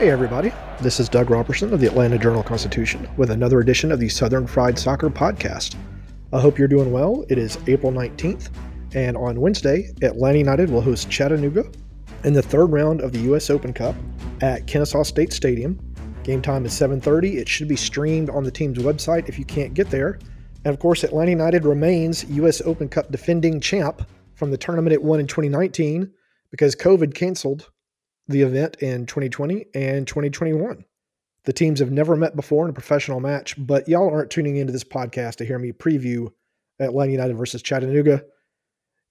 Hey, everybody. This is Doug Roberson of the Atlanta Journal Constitution with another edition of the Southern Fried Soccer Podcast. I hope you're doing well. It is April 19th, and on Wednesday, Atlanta United will host Chattanooga in the third round of the U.S. Open Cup at Kennesaw State Stadium. Game time is 7:30. It should be streamed on the team's website if you can't get there. And of course, Atlanta United remains U.S. Open Cup defending champ from the tournament it won in 2019 because COVID canceled the event in 2020 and 2021. The teams have never met before in a professional match, but y'all aren't tuning into this podcast to hear me preview Atlanta United versus Chattanooga.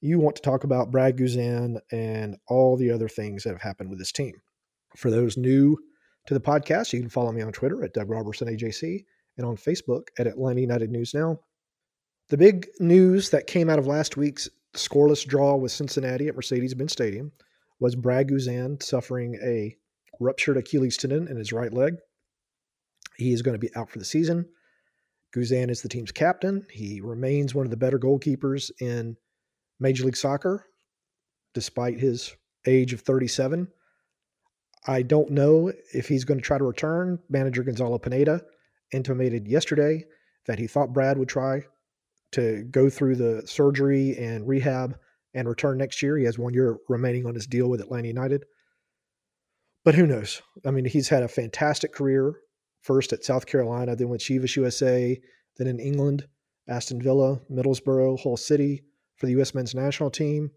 You want to talk about Brad Guzan and all the other things that have happened with this team. For those new to the podcast, you can follow me on Twitter at Doug Roberson AJC and on Facebook at Atlanta United News Now. The big news that came out of last week's scoreless draw with Cincinnati at Mercedes-Benz Stadium was Brad Guzan suffering a ruptured Achilles tendon in his right leg. He is going to be out for the season. Guzan is the team's captain. He remains one of the better goalkeepers in Major League Soccer, despite his age of 37. I don't know if he's going to try to return. Manager Gonzalo Pineda intimated yesterday that he thought Brad would try to go through the surgery and rehab and return next year. He has one year remaining on his deal with Atlanta United. But who knows? I mean, he's had a fantastic career, first at South Carolina, then with Chivas USA, then in England, Aston Villa, Middlesbrough, Hull City for the U.S. men's national team.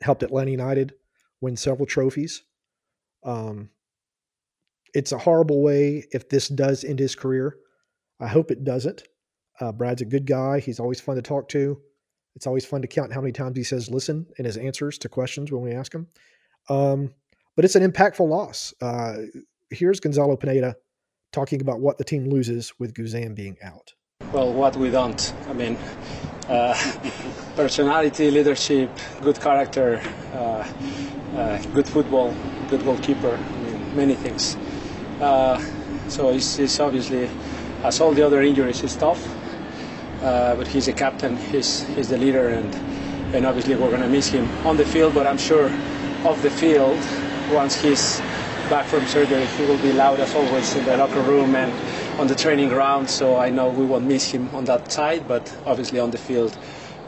Helped Atlanta United win several trophies. Um, it's a horrible way if this does end his career. I hope it doesn't. Uh, Brad's a good guy. He's always fun to talk to. It's always fun to count how many times he says listen in his answers to questions when we ask him. Um, but it's an impactful loss. Uh, here's Gonzalo Pineda talking about what the team loses with Guzan being out. Well, what we don't. I mean, uh, personality, leadership, good character, uh, uh, good football, good goalkeeper. I mean, many things. Uh, so it's, it's obviously, as all the other injuries, it's tough. Uh, but he's a captain, he's, he's the leader, and, and obviously we're going to miss him on the field, but I'm sure off the field, once he's back from surgery, he will be loud as always in the locker room and on the training ground, so I know we won't miss him on that side, but obviously on the field,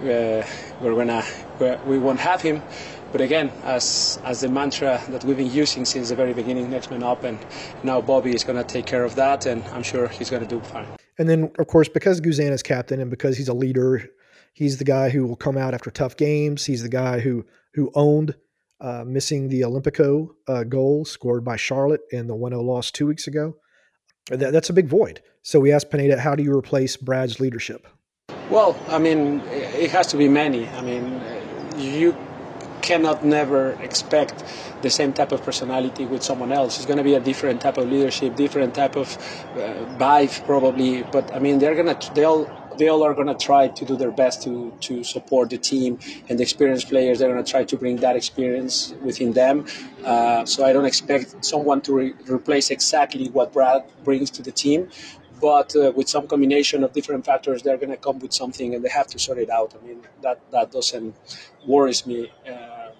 uh, we're gonna, we're, we won't have him. But again, as as the mantra that we've been using since the very beginning, next man up, and now Bobby is going to take care of that, and I'm sure he's going to do fine. And then, of course, because Guzan is captain and because he's a leader, he's the guy who will come out after tough games. He's the guy who who owned uh, missing the Olympico uh, goal scored by Charlotte in the 1-0 loss two weeks ago. That, that's a big void. So we asked Pineda, how do you replace Brad's leadership? Well, I mean, it has to be many. I mean, you cannot never expect the same type of personality with someone else. It's going to be a different type of leadership, different type of uh, vibe probably. But I mean, they're going to they all they all are going to try to do their best to to support the team and the experienced players. They're going to try to bring that experience within them. Uh, so I don't expect someone to re- replace exactly what Brad brings to the team. But uh, with some combination of different factors, they're going to come with something, and they have to sort it out. I mean, that that doesn't worries me. Uh,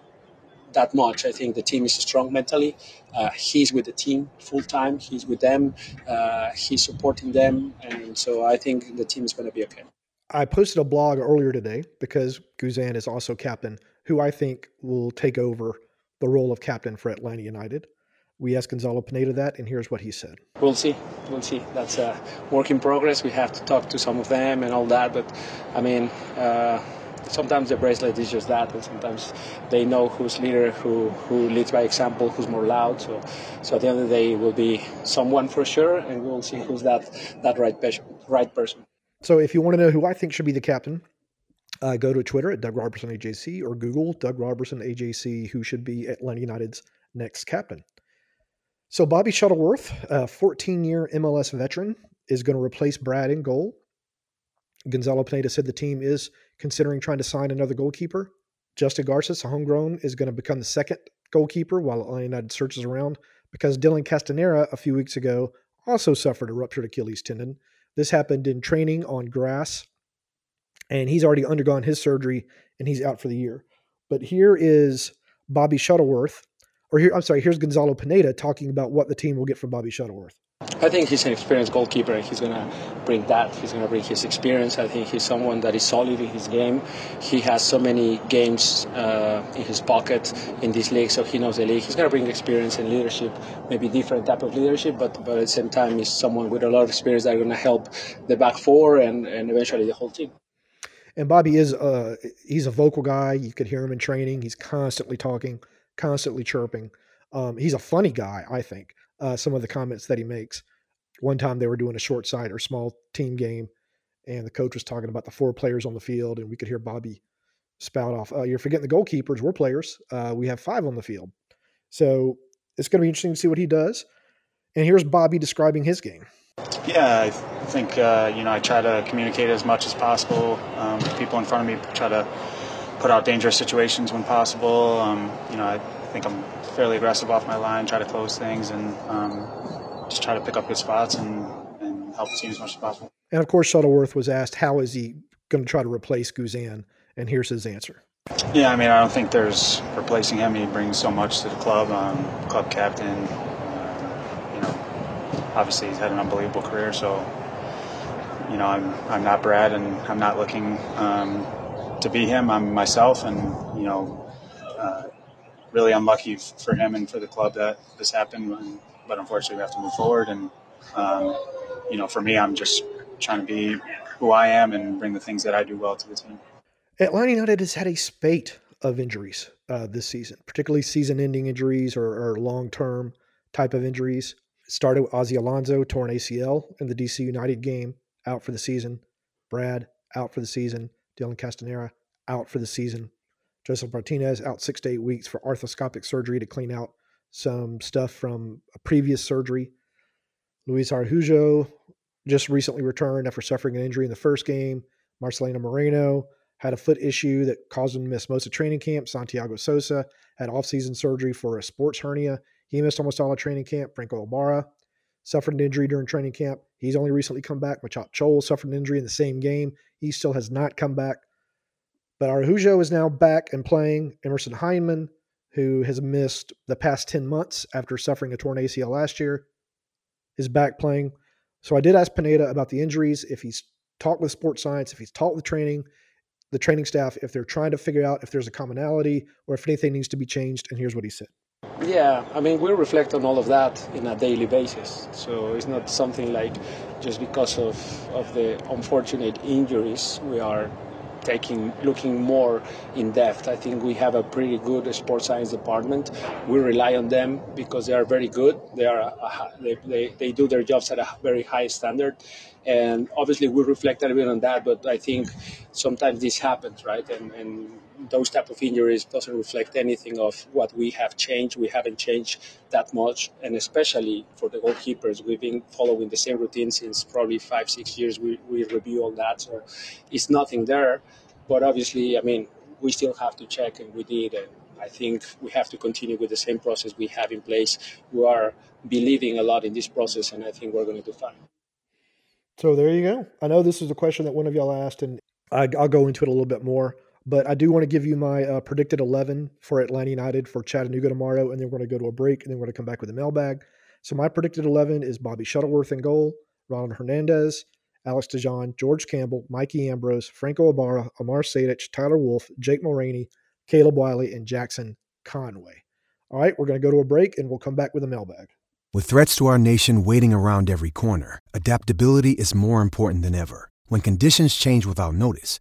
that much. I think the team is strong mentally. Uh, he's with the team full time. He's with them. Uh, he's supporting them, and so I think the team is going to be okay. I posted a blog earlier today because Guzan is also captain, who I think will take over the role of captain for Atlanta United. We asked Gonzalo Pineda that, and here's what he said. We'll see. We'll see. That's a work in progress. We have to talk to some of them and all that. But I mean, uh, sometimes the bracelet is just that, and sometimes they know who's leader, who who leads by example, who's more loud. So, so at the end of the day, it will be someone for sure, and we'll see who's that that right person. Right person. So if you want to know who I think should be the captain, uh, go to Twitter at Doug Roberson AJC or Google Doug Roberson AJC, who should be Atlanta United's next captain. So Bobby Shuttleworth, a 14-year MLS veteran, is going to replace Brad in goal. Gonzalo Pineda said the team is considering trying to sign another goalkeeper. Justin Garces, a homegrown, is going to become the second goalkeeper while Atlanta United searches around because Dylan Castanheira a few weeks ago also suffered a ruptured Achilles tendon this happened in training on grass, and he's already undergone his surgery and he's out for the year. But here is Bobby Shuttleworth, or here, I'm sorry, here's Gonzalo Pineda talking about what the team will get from Bobby Shuttleworth. I think he's an experienced goalkeeper. He's going to bring that. He's going to bring his experience. I think he's someone that is solid in his game. He has so many games uh, in his pocket in this league, so he knows the league. He's going to bring experience and leadership, maybe different type of leadership, but, but at the same time, he's someone with a lot of experience that are going to help the back four and, and eventually the whole team. And Bobby is uh, he's a vocal guy. You could hear him in training. He's constantly talking, constantly chirping. Um, he's a funny guy, I think uh, some of the comments that he makes. One time they were doing a short side or small team game, and the coach was talking about the four players on the field, and we could hear Bobby spout off, uh, "You're forgetting the goalkeepers. We're players. Uh, we have five on the field." So it's going to be interesting to see what he does. And here's Bobby describing his game. Yeah, I think uh, you know I try to communicate as much as possible. Um, people in front of me try to put out dangerous situations when possible. Um, you know, I think I'm fairly aggressive off my line, try to close things, and um, just try to pick up good spots and, and help the team as much as possible. And of course, Shuttleworth was asked, how is he going to try to replace Guzan? And here's his answer. Yeah, I mean, I don't think there's replacing him. He brings so much to the club, um, club captain. Uh, you know, obviously he's had an unbelievable career. So, you know, I'm I'm not Brad, and I'm not looking um, to be him. I'm myself, and you know, uh, really unlucky for him and for the club that this happened. But unfortunately, we have to move forward. And um, you know, for me, I'm just trying to be who I am and bring the things that I do well to the team. Atlanta United has had a spate of injuries uh, this season, particularly season-ending injuries or, or long-term type of injuries. It started with Ozzie Alonso, torn ACL in the DC United game, out for the season. Brad out for the season. Dylan Castanheira out for the season. Josef Martinez out six to eight weeks for arthroscopic surgery to clean out some stuff from a previous surgery. Luis Araujo just recently returned after suffering an injury in the first game. Marcelino Moreno had a foot issue that caused him to miss most of training camp. Santiago Sosa had offseason surgery for a sports hernia. He missed almost all of training camp. Franco Ibarra suffered an injury during training camp. He's only recently come back. Machop Chol suffered an injury in the same game. He still has not come back. But Araujo is now back and playing. Emerson Hyndman, who has missed the past 10 months after suffering a torn ACL last year, is back playing. So I did ask Pineda about the injuries, if he's talked with sports science, if he's talked with training, the training staff, if they're trying to figure out if there's a commonality or if anything needs to be changed. And here's what he said. Yeah, I mean, we reflect on all of that in a daily basis. So it's not something like just because of, of the unfortunate injuries we are taking looking more in depth. I think we have a pretty good sports science department. We rely on them because they are very good. They are a, they, they, they do their jobs at a very high standard, and obviously we reflect a little bit on that. But I think sometimes this happens, right? And and those type of injuries doesn't reflect anything of what we have changed. We haven't changed that much, and especially for the goalkeepers, we've been following the same routine since probably five, six years. We, we review all that, so it's nothing there. But obviously, I mean, we still have to check, and we did. And I think we have to continue with the same process we have in place. We are believing a lot in this process, and I think we're going to do fine. So there you go. I know this is a question that one of y'all asked, and I, I'll go into it a little bit more. But I do want to give you my uh, predicted 11 for Atlanta United for Chattanooga tomorrow, and then we're going to go to a break, and then we're going to come back with a mailbag. So my predicted 11 is Bobby Shuttleworth in goal, Ronald Hernandez, Alex DeJohn, George Campbell, Mikey Ambrose, Franco Ibarra, Amar Sejdic, Tyler Wolff, Jake Mulraney, Caleb Wiley, and Jackson Conway. All right, we're going to go to a break, and we'll come back with a mailbag. With threats to our nation waiting around every corner, adaptability is more important than ever. When conditions change without notice,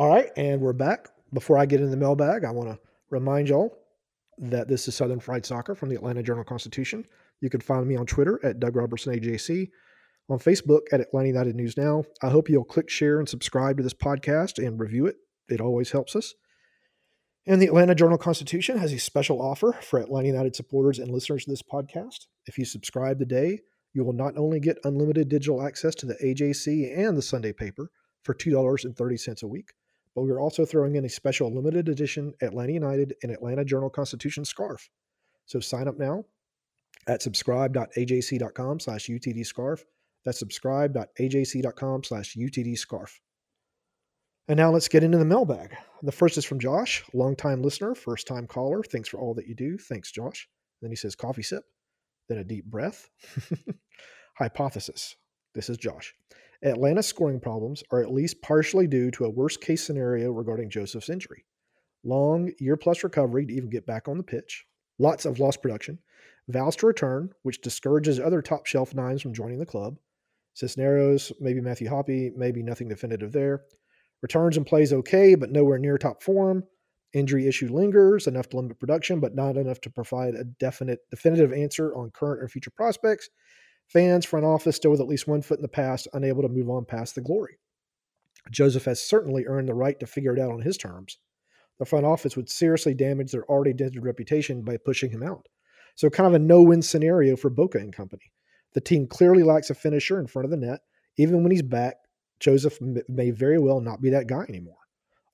All right, and we're back. Before I get into the mailbag, I want to remind y'all that this is Southern Fried Soccer from the Atlanta Journal Constitution. You can find me on Twitter at Doug Roberson AJC, on Facebook at Atlanta United News Now. I hope you'll click share and subscribe to this podcast and review it. It always helps us. And the Atlanta Journal Constitution has a special offer for Atlanta United supporters and listeners of this podcast. If you subscribe today, you will not only get unlimited digital access to the AJC and the Sunday paper for $2.30 a week, but we are also throwing in a special limited edition Atlanta United and Atlanta Journal Constitution scarf. So sign up now at subscribe.ajc.com slash UTD scarf. That's subscribe.ajc.com slash UTD scarf. And now let's get into the mailbag. The first is from Josh, longtime listener, first time caller. Thanks for all that you do. Thanks, Josh. Then he says coffee sip, then a deep breath. Hypothesis. This is Josh. Atlanta's scoring problems are at least partially due to a worst case scenario regarding Josef's injury. Long year plus recovery to even get back on the pitch, lots of lost production, vows to return, which discourages other top shelf nines from joining the club. Cisneros, maybe Matthew Hoppe, maybe nothing definitive there. Returns and plays okay, but nowhere near top form. Injury issue lingers, enough to limit production, but not enough to provide a definite, definitive answer on current or future prospects. Fans, front office still with at least one foot in the past, unable to move on past the glory. Josef has certainly earned the right to figure it out on his terms. The front office would seriously damage their already dented reputation by pushing him out. So, kind of a no win scenario for Boca and company. The team clearly lacks a finisher in front of the net. Even when he's back, Josef may very well not be that guy anymore.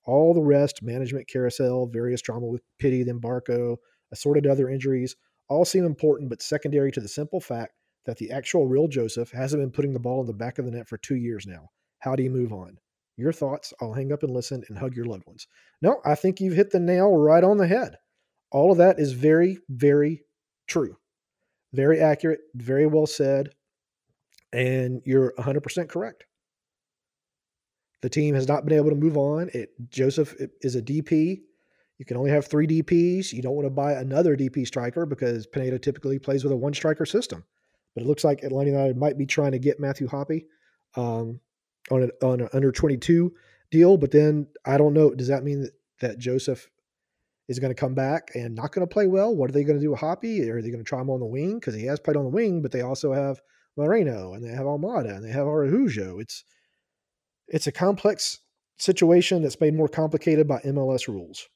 All the rest, management carousel, various drama with Pity, then Barco, assorted other injuries, all seem important but secondary to the simple fact that the actual real Josef hasn't been putting the ball in the back of the net for two years now. How do you move on? Your thoughts. I'll hang up and listen and hug your loved ones. No, I think you've hit the nail right on the head. All of that is very, very true. Very accurate, very well said. And you're 100% correct. The team has not been able to move on. It Josef is a DP. You can only have three DPs. You don't want to buy another DP striker because Pineda typically plays with a one striker system. But it looks like Atlanta United might be trying to get Matthew Hoppe um, on an on an under 22 deal. But then I don't know. Does that mean that, that Josef is going to come back and not going to play well? What are they going to do with Hoppe? Are they going to try him on the wing? Because he has played on the wing, but they also have Moreno and they have Almada and they have Araujo. It's it's a complex situation that's made more complicated by MLS rules.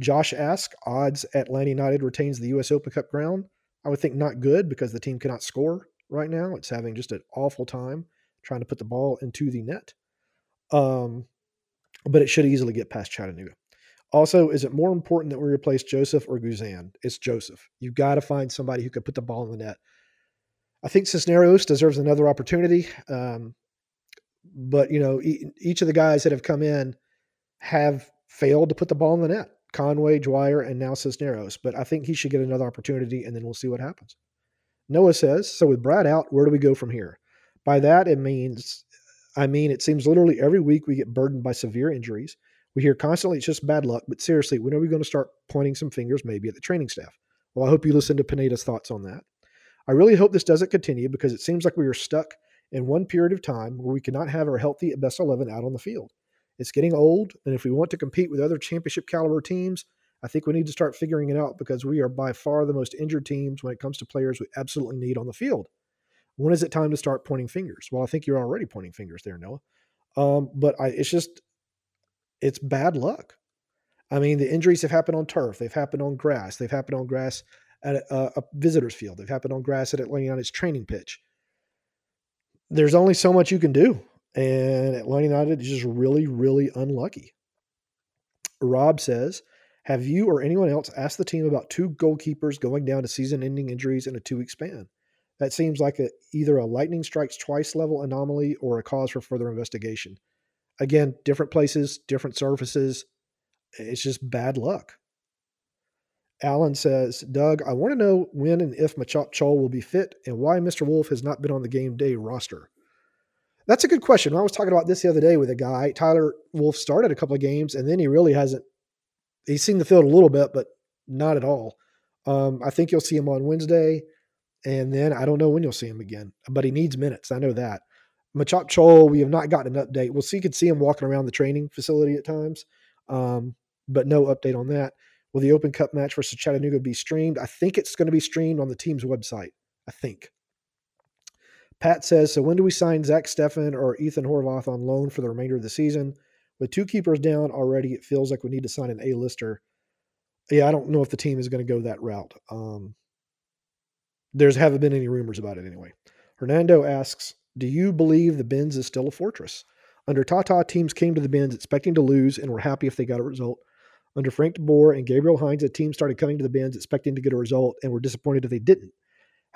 Josh asks, odds Atlanta United retains the U.S. Open Cup crown? I would think not good because the team cannot score right now. It's having just an awful time trying to put the ball into the net. Um, but it should easily get past Chattanooga. Also, is it more important that we replace Josef or Guzan? It's Josef. You've got to find somebody who can put the ball in the net. I think Cisneros deserves another opportunity. Um, but, you know, e- each of the guys that have come in have failed to put the ball in the net. Conway, Dwyer, and now Cisneros. But I think he should get another opportunity, and then we'll see what happens. Noah says, so with Brad out, where do we go from here? By that, it means, I mean, it seems literally every week we get burdened by severe injuries. We hear constantly it's just bad luck, but seriously, when are we going to start pointing some fingers maybe at the training staff? Well, I hope you listen to Pineda's thoughts on that. I really hope this doesn't continue because it seems like we are stuck in one period of time where we cannot have our healthy best 11 out on the field. It's getting old, and if we want to compete with other championship caliber teams, I think we need to start figuring it out because we are by far the most injured teams when it comes to players we absolutely need on the field. When is it time to start pointing fingers? Well, I think you're already pointing fingers there, Noah. Um, but I, it's just, it's bad luck. I mean, the injuries have happened on turf, they've happened on grass, they've happened on grass at a, a visitor's field, they've happened on grass at Atlanta United's training pitch. There's only so much you can do. And Atlanta United is just really, really unlucky. Rob says, Have you or anyone else asked the team about two goalkeepers going down to season ending injuries in a two week span? That seems like a, either a lightning strikes twice level anomaly or a cause for further investigation. Again, different places, different surfaces. It's just bad luck. Alan says, Doug, I want to know when and if Machop Chol will be fit and why Mr. Wolff has not been on the game day roster. That's a good question. I was talking about this the other day with a guy. Tyler Wolff started a couple of games and then he really hasn't. He's seen the field a little bit, but not at all. Um, I think you'll see him on Wednesday, and then I don't know when you'll see him again. But he needs minutes. I know that. Machop Chol, we have not gotten an update. We'll see. You could see him walking around the training facility at times, um, but no update on that. Will the Open Cup match versus Chattanooga be streamed? I think it's going to be streamed on the team's website. I think. Pat says, so when do we sign Zach Steffen or Ethan Horvath on loan for the remainder of the season? With two keepers down already, it feels like we need to sign an A-lister. Yeah, I don't know if the team is going to go that route. Um, there's haven't been any rumors about it anyway. Hernando asks, do you believe the Benz is still a fortress? Under Tata, teams came to the Benz expecting to lose and were happy if they got a result. Under Frank DeBoer and Gabriel Heinze, a team started coming to the Benz expecting to get a result and were disappointed if they didn't.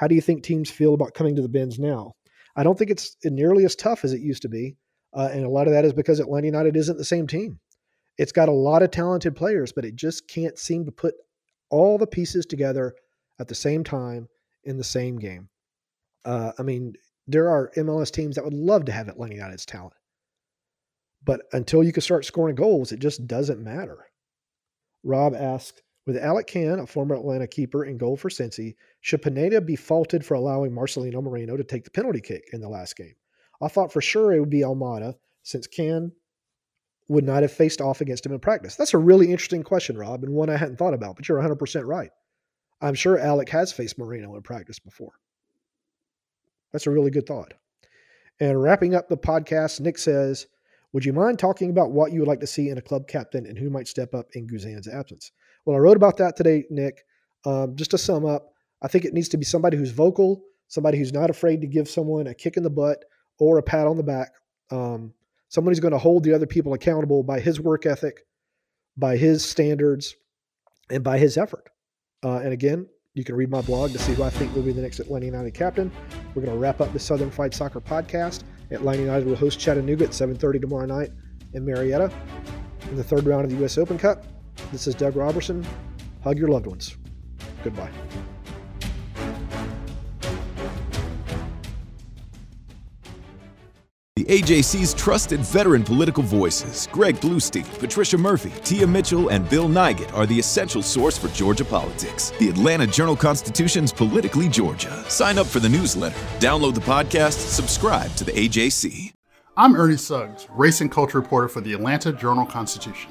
How do you think teams feel about coming to the Benz now? I don't think it's nearly as tough as it used to be. Uh, and a lot of that is because Atlanta United isn't the same team. It's got a lot of talented players, but it just can't seem to put all the pieces together at the same time in the same game. Uh, I mean, there are MLS teams that would love to have Atlanta United's talent. But until you can start scoring goals, it just doesn't matter. Rob asks, with Alec Kann, a former Atlanta keeper, in goal for Cincy, should Pineda be faulted for allowing Marcelino Moreno to take the penalty kick in the last game? I thought for sure it would be Almada, since Kann would not have faced off against him in practice. That's a really interesting question, Rob, and one I hadn't thought about, but you're 100% right. I'm sure Alec has faced Moreno in practice before. That's a really good thought. And wrapping up the podcast, Nick says, Would you mind talking about what you would like to see in a club captain and who might step up in Guzan's absence? Well, I wrote about that today, Nick. Um, just to sum up, I think it needs to be somebody who's vocal, somebody who's not afraid to give someone a kick in the butt or a pat on the back. Um, who's going to hold the other people accountable by his work ethic, by his standards, and by his effort. Uh, and again, you can read my blog to see who I think will be the next Atlanta United captain. We're going to wrap up the Southern Fried Soccer podcast. Atlanta United will host Chattanooga at 7:30 tomorrow night in Marietta in the third round of the U.S. Open Cup. This is Doug Roberson. Hug your loved ones. Goodbye. The AJC's trusted veteran political voices, Greg Bluestein, Patricia Murphy, Tia Mitchell, and Bill Nigut, are the essential source for Georgia politics. The Atlanta Journal Constitution's Politically Georgia. Sign up for the newsletter, download the podcast, subscribe to the AJC. I'm Ernie Suggs, race and culture reporter for the Atlanta Journal Constitution.